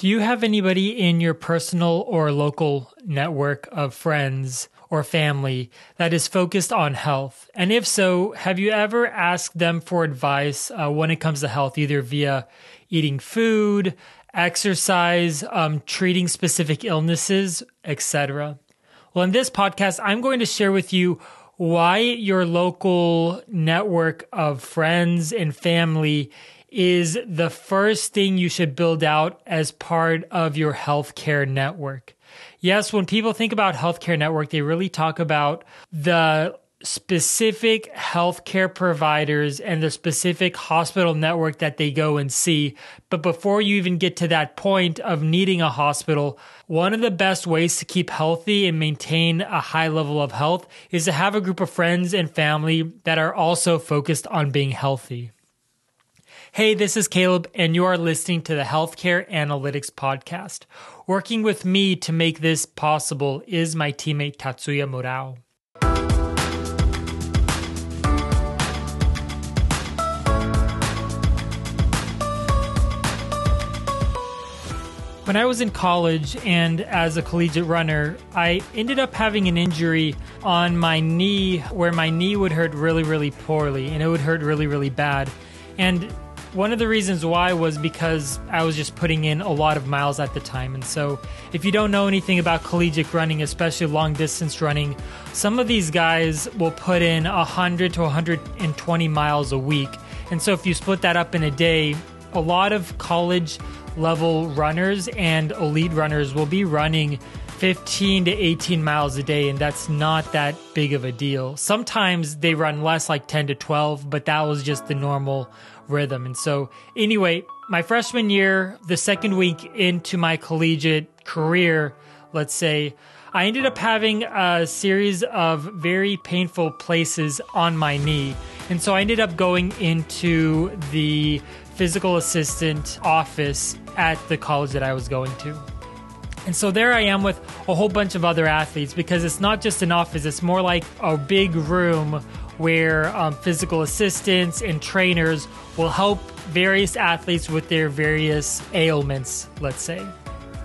Do you have anybody in your personal or local network of friends or family that is focused on health? And if so, have you ever asked them for advice uh, when it comes to health, either via eating food, exercise, um, treating specific illnesses, etc.? Well, in this podcast, I'm going to share with you why your local network of friends and family is the first thing you should build out as part of your healthcare network. Yes, when people think about healthcare network, they really talk about the specific healthcare providers and the specific hospital network that they go and see. But before you even get to that point of needing a hospital, one of the best ways to keep healthy and maintain a high level of health is to have a group of friends and family that are also focused on being healthy. Hey, this is Caleb, and you are listening to the Healthcare Analytics Podcast. Working with me to make this possible is my teammate Tatsuya Murao. When I was in college and as a collegiate runner, I ended up having an injury on my knee where my knee would hurt really, really poorly and it would hurt really, really bad. And one of the reasons why was because I was just putting in a lot of miles at the time. And so, if you don't know anything about collegiate running, especially long distance running, some of these guys will put in 100 to 120 miles a week. And so, if you split that up in a day, a lot of college level runners and elite runners will be running 15 to 18 miles a day, and that's not that big of a deal. Sometimes they run less, like 10 to 12, but that was just the normal rhythm. And so, anyway, my freshman year, the second week into my collegiate career, let's say, I ended up having a series of very painful places on my knee. And so I ended up going into the physical assistant office at the college that I was going to. And so there I am with a whole bunch of other athletes because it's not just an office, it's more like a big room where um, physical assistants and trainers will help various athletes with their various ailments, let's say.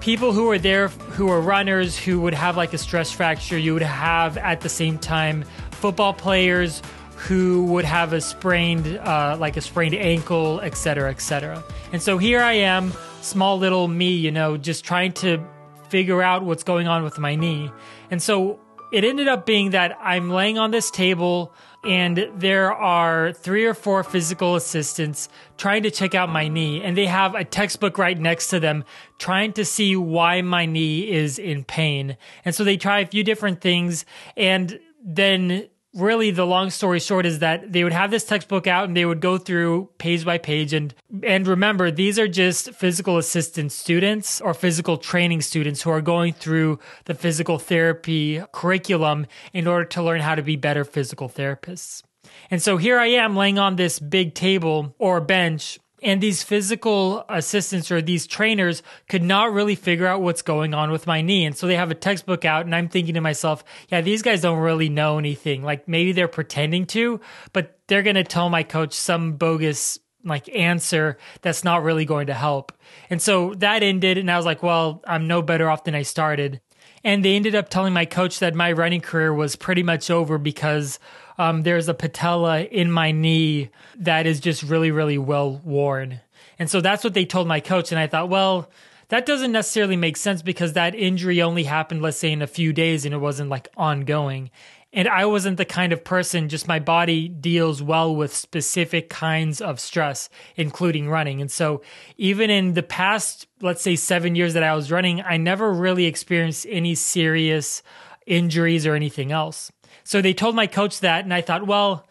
People who are there who are runners who would have like a stress fracture, you would have at the same time football players who would have a sprained, uh, like a sprained ankle, etc., etc. And so here I am, small little me, you know, just trying to figure out what's going on with my knee. And so it ended up being that I'm laying on this table and there are three or four physical assistants trying to check out my knee. And they have a textbook right next to them trying to see why my knee is in pain. And so they try a few different things. And then really the long story short is that they would have this textbook out and they would go through page by page and and remember these are just physical assistant students or physical training students who are going through the physical therapy curriculum in order to learn how to be better physical therapists. And so here I am laying on this big table or bench and these physical assistants or these trainers could not really figure out what's going on with my knee. And so they have a textbook out, and I'm thinking to myself, yeah, these guys don't really know anything. Like maybe they're pretending to, but they're going to tell my coach some bogus like answer that's not really going to help. And so that ended, and I was like, well, I'm no better off than I started. And they ended up telling my coach that my running career was pretty much over because um, there's a patella in my knee that is just really, really well worn. And so that's what they told my coach. And I thought, well, that doesn't necessarily make sense because that injury only happened, let's say, in a few days and it wasn't like ongoing. And I wasn't the kind of person, just my body deals well with specific kinds of stress, including running. And so, even in the past, let's say, seven years that I was running, I never really experienced any serious injuries or anything else. So they told my coach that, and I thought, well,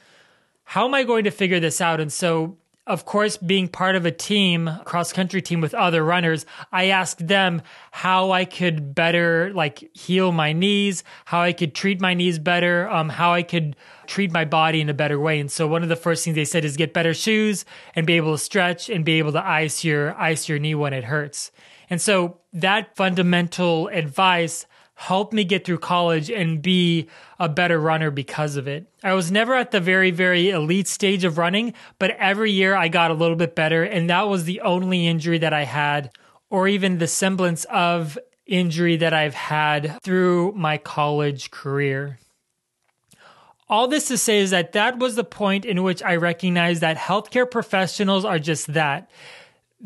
how am I going to figure this out? And so, of course, being part of a team, cross country team with other runners, I asked them how I could better like heal my knees, how I could treat my knees better, um, how I could treat my body in a better way. And so one of the first things they said is get better shoes and be able to stretch and be able to ice your ice your knee when it hurts. And so that fundamental advice helped me get through college and be a better runner because of it. I was never at the very, very elite stage of running, but every year I got a little bit better. And that was the only injury that I had or even the semblance of injury that I've had through my college career. All this to say is that that was the point in which I recognized that healthcare professionals are just that.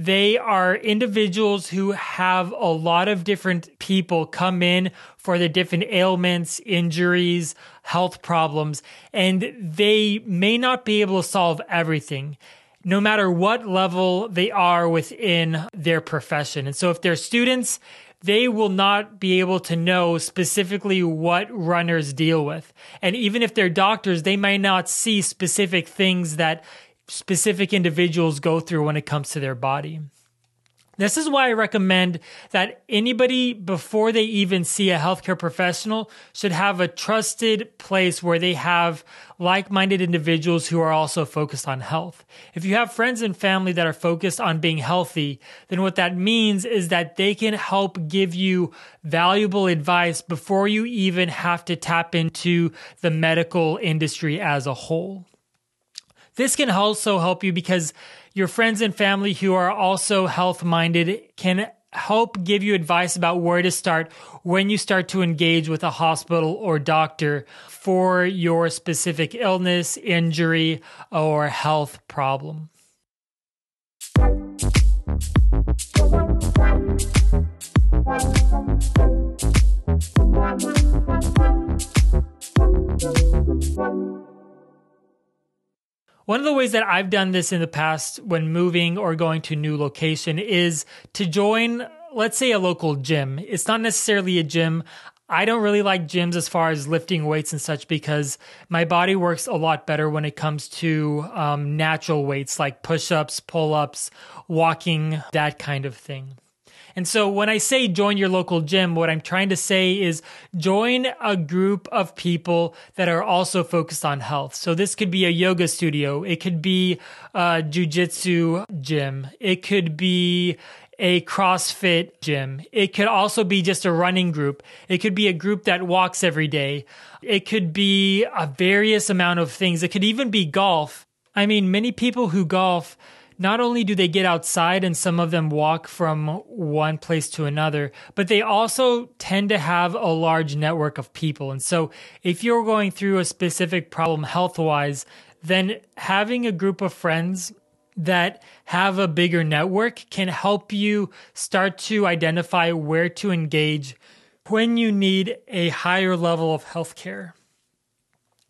They are individuals who have a lot of different people come in for the different ailments, injuries, health problems, and they may not be able to solve everything no matter what level they are within their profession. And so if they're students, they will not be able to know specifically what runners deal with. And even if they're doctors, they may not see specific things that specific individuals go through when it comes to their body. This is why I recommend that anybody, before they even see a healthcare professional, should have a trusted place where they have like minded individuals who are also focused on health. If you have friends and family that are focused on being healthy, then what that means is that they can help give you valuable advice before you even have to tap into the medical industry as a whole. This can also help you because your friends and family who are also health minded can help give you advice about where to start when you start to engage with a hospital or doctor for your specific illness, injury, or health problem. One of the ways that I've done this in the past when moving or going to a new location is to join, let's say, a local gym. It's not necessarily a gym. I don't really like gyms as far as lifting weights and such because my body works a lot better when it comes to um, natural weights like push ups, pull ups, walking, that kind of thing. And so when I say join your local gym, what I'm trying to say is join a group of people that are also focused on health. So this could be a yoga studio. It could be a jujitsu gym. It could be a CrossFit gym. It could also be just a running group. It could be a group that walks every day. It could be a various amount of things. It could even be golf. I mean, many people who golf not only do they get outside and some of them walk from one place to another, but they also tend to have a large network of people. And so if you're going through a specific problem health wise, then having a group of friends that have a bigger network can help you start to identify where to engage when you need a higher level of healthcare.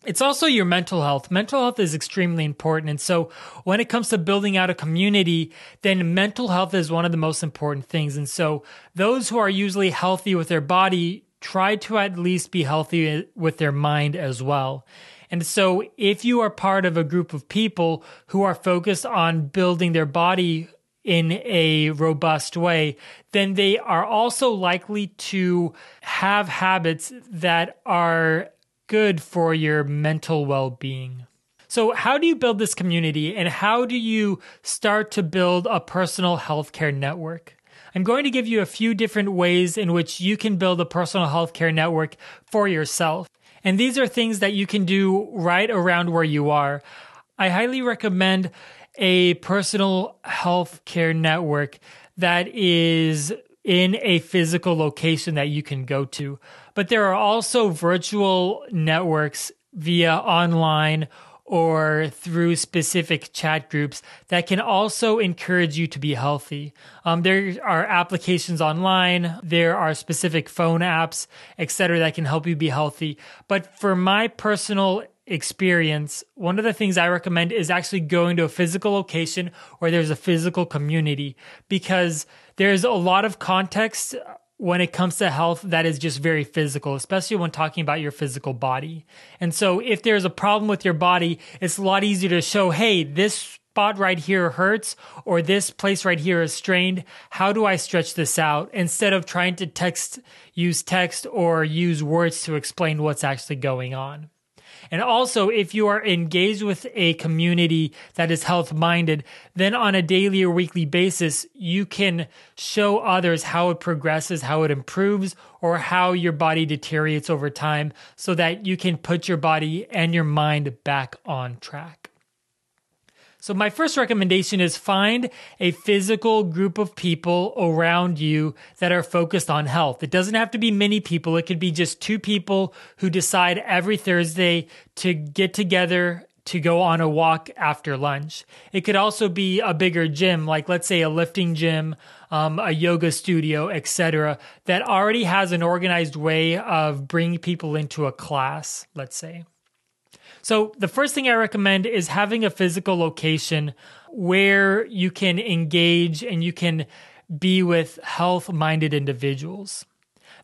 It's also your mental health. Mental health is extremely important. And so when it comes to building out a community, then mental health is one of the most important things. And so those who are usually healthy with their body try to at least be healthy with their mind as well. And so if you are part of a group of people who are focused on building their body in a robust way, then they are also likely to have habits that are good for your mental well being. So, how do you build this community and how do you start to build a personal healthcare network? I'm going to give you a few different ways in which you can build a personal healthcare network for yourself. And these are things that you can do right around where you are. I highly recommend a personal healthcare network that is in a physical location that you can go to. But there are also virtual networks via online or through specific chat groups that can also encourage you to be healthy. Um, there are applications online, there are specific phone apps, etc., that can help you be healthy. But for my personal experience, one of the things I recommend is actually going to a physical location where there's a physical community because there's a lot of context when it comes to health that is just very physical, especially when talking about your physical body. And so if there's a problem with your body, it's a lot easier to show, hey, this spot right here hurts or this place right here is strained. How do I stretch this out instead of trying to text, use text or use words to explain what's actually going on? And also, if you are engaged with a community that is health minded, then on a daily or weekly basis, you can show others how it progresses, how it improves, or how your body deteriorates over time so that you can put your body and your mind back on track. So, my first recommendation is find a physical group of people around you that are focused on health. It doesn't have to be many people, it could be just two people who decide every Thursday to get together to go on a walk after lunch. It could also be a bigger gym, like let's say a lifting gym, um, a yoga studio, etc., that already has an organized way of bringing people into a class, let's say. So, the first thing I recommend is having a physical location where you can engage and you can be with health minded individuals.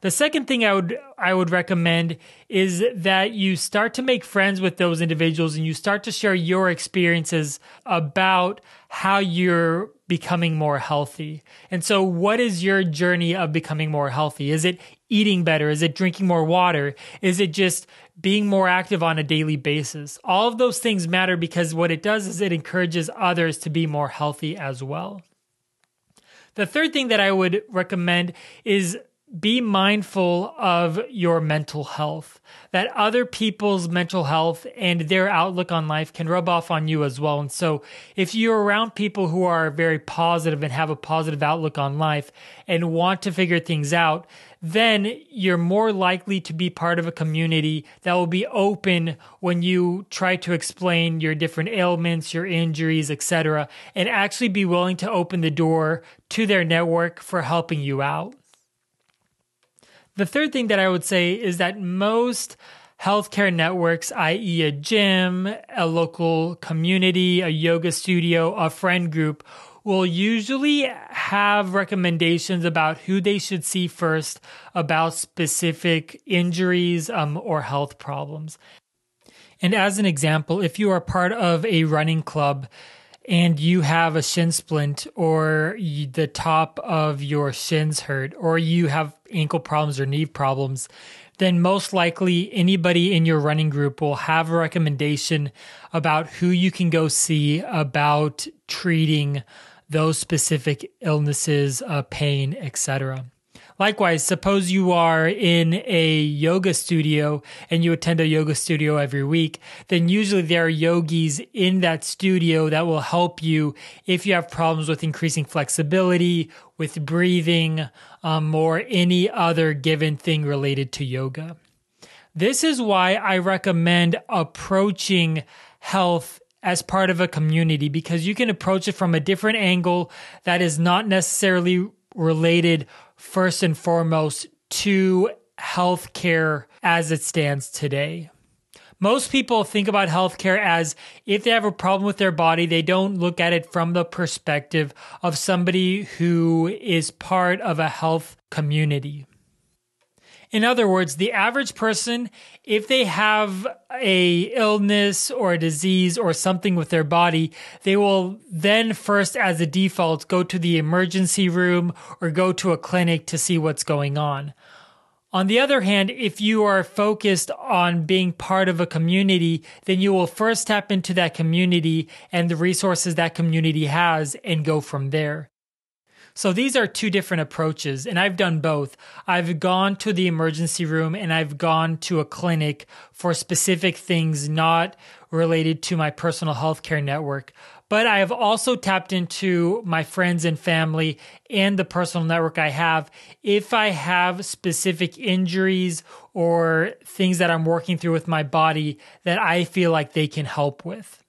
The second thing I would I would recommend is that you start to make friends with those individuals and you start to share your experiences about how you're becoming more healthy. And so what is your journey of becoming more healthy? Is it eating better? Is it drinking more water? Is it just being more active on a daily basis? All of those things matter because what it does is it encourages others to be more healthy as well. The third thing that I would recommend is be mindful of your mental health, that other people's mental health and their outlook on life can rub off on you as well. And so, if you're around people who are very positive and have a positive outlook on life and want to figure things out, then you're more likely to be part of a community that will be open when you try to explain your different ailments, your injuries, etc., and actually be willing to open the door to their network for helping you out. The third thing that I would say is that most healthcare networks, i.e., a gym, a local community, a yoga studio, a friend group, will usually have recommendations about who they should see first about specific injuries um, or health problems. And as an example, if you are part of a running club, and you have a shin splint or the top of your shins hurt or you have ankle problems or knee problems, then most likely anybody in your running group will have a recommendation about who you can go see about treating those specific illnesses, uh, pain, etc. Likewise, suppose you are in a yoga studio and you attend a yoga studio every week, then usually there are yogis in that studio that will help you if you have problems with increasing flexibility, with breathing, um, or any other given thing related to yoga. This is why I recommend approaching health as part of a community because you can approach it from a different angle that is not necessarily related first and foremost to healthcare as it stands today. Most people think about healthcare as if they have a problem with their body, they don't look at it from the perspective of somebody who is part of a health community. In other words, the average person, if they have a illness or a disease or something with their body, they will then first as a default go to the emergency room or go to a clinic to see what's going on. On the other hand, if you are focused on being part of a community, then you will first tap into that community and the resources that community has and go from there. So these are two different approaches, and I've done both. I've gone to the emergency room and I've gone to a clinic for specific things not related to my personal healthcare network. But I have also tapped into my friends and family and the personal network I have if I have specific injuries or things that I'm working through with my body that I feel like they can help with.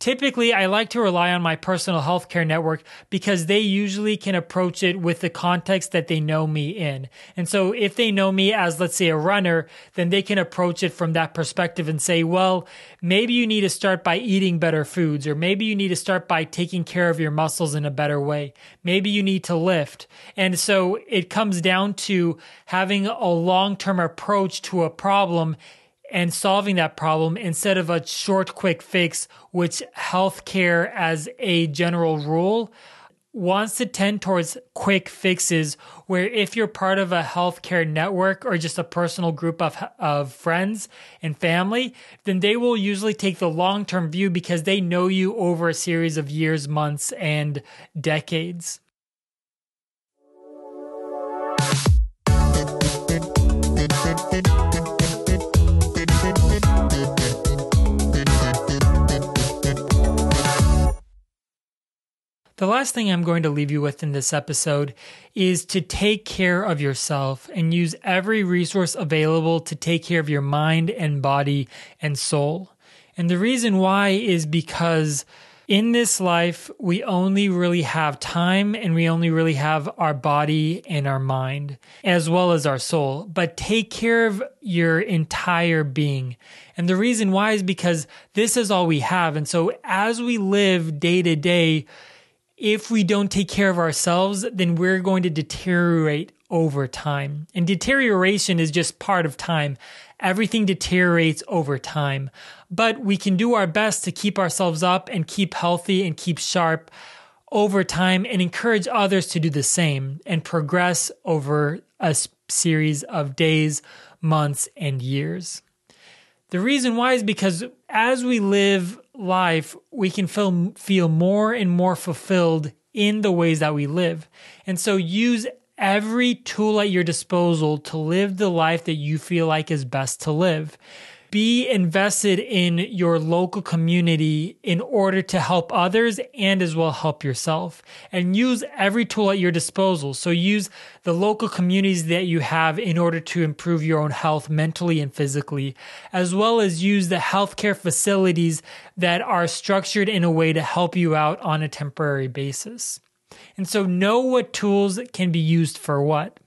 Typically, I like to rely on my personal healthcare network because they usually can approach it with the context that they know me in. And so if they know me as, let's say, a runner, then they can approach it from that perspective and say, well, maybe you need to start by eating better foods, or maybe you need to start by taking care of your muscles in a better way. Maybe you need to lift. And so it comes down to having a long term approach to a problem and solving that problem instead of a short, quick fix, which healthcare as a general rule wants to tend towards quick fixes where if you're part of a healthcare network or just a personal group of, of friends and family, then they will usually take the long-term view because they know you over a series of years, months, and decades. The last thing I'm going to leave you with in this episode is to take care of yourself and use every resource available to take care of your mind and body and soul. And the reason why is because in this life, we only really have time and we only really have our body and our mind, as well as our soul. But take care of your entire being. And the reason why is because this is all we have. And so as we live day to day, if we don't take care of ourselves, then we're going to deteriorate over time. And deterioration is just part of time. Everything deteriorates over time. But we can do our best to keep ourselves up and keep healthy and keep sharp over time and encourage others to do the same and progress over a series of days, months, and years. The reason why is because as we live life, we can feel, feel more and more fulfilled in the ways that we live. And so use every tool at your disposal to live the life that you feel like is best to live be invested in your local community in order to help others and as well help yourself and use every tool at your disposal. So use the local communities that you have in order to improve your own health mentally and physically, as well as use the healthcare facilities that are structured in a way to help you out on a temporary basis. And so know what tools can be used for what.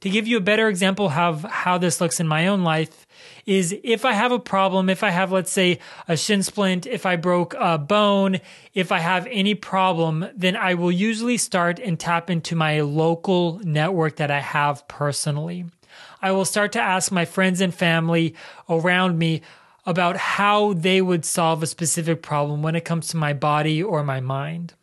To give you a better example of how this looks in my own life, is if I have a problem, if I have, let's say, a shin splint, if I broke a bone, if I have any problem, then I will usually start and tap into my local network that I have personally. I will start to ask my friends and family around me about how they would solve a specific problem when it comes to my body or my mind.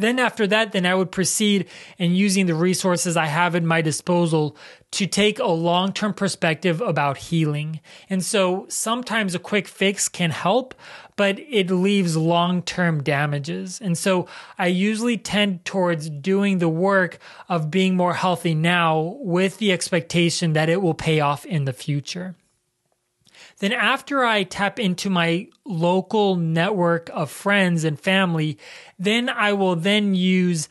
Then after that, then I would proceed in using the resources I have at my disposal to take a long term perspective about healing. And so sometimes a quick fix can help, but it leaves long term damages. And so I usually tend towards doing the work of being more healthy now with the expectation that it will pay off in the future. Then, after I tap into my local network of friends and family, then I will then use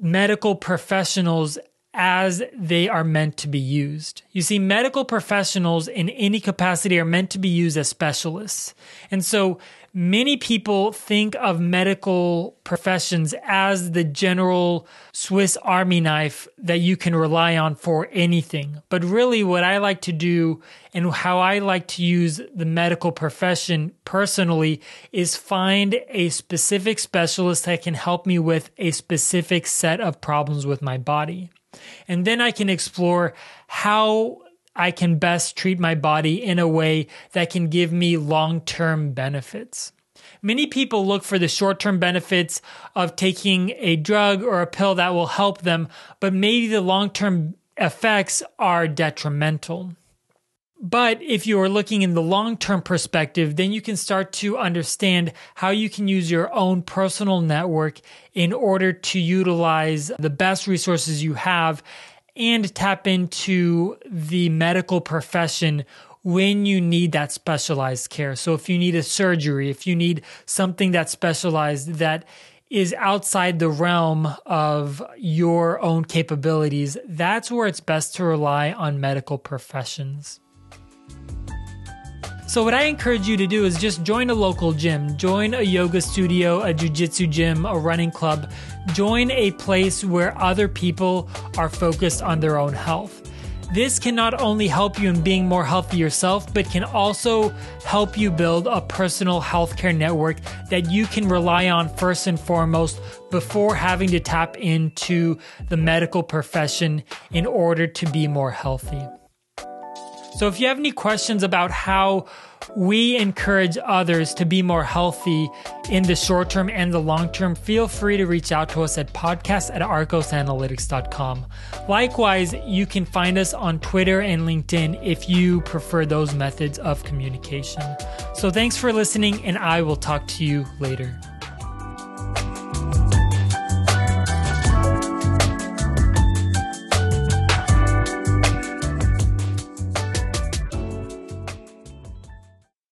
medical professionals as they are meant to be used. You see, medical professionals in any capacity are meant to be used as specialists. And so many people think of medical professions as the general Swiss army knife that you can rely on for anything. But really, what I like to do and how I like to use the medical profession personally is find a specific specialist that can help me with a specific set of problems with my body. And then I can explore how I can best treat my body in a way that can give me long term benefits. Many people look for the short term benefits of taking a drug or a pill that will help them, but maybe the long term effects are detrimental. But if you are looking in the long term perspective, then you can start to understand how you can use your own personal network in order to utilize the best resources you have and tap into the medical profession when you need that specialized care. So if you need a surgery, if you need something that's specialized that is outside the realm of your own capabilities, that's where it's best to rely on medical professions. So, what I encourage you to do is just join a local gym, join a yoga studio, a jujitsu gym, a running club, join a place where other people are focused on their own health. This can not only help you in being more healthy yourself, but can also help you build a personal healthcare network that you can rely on first and foremost before having to tap into the medical profession in order to be more healthy. So if you have any questions about how we encourage others to be more healthy in the short term and the long term, feel free to reach out to us at podcast at arcosanalytics.com. Likewise, you can find us on Twitter and LinkedIn if you prefer those methods of communication. So thanks for listening, and I will talk to you later.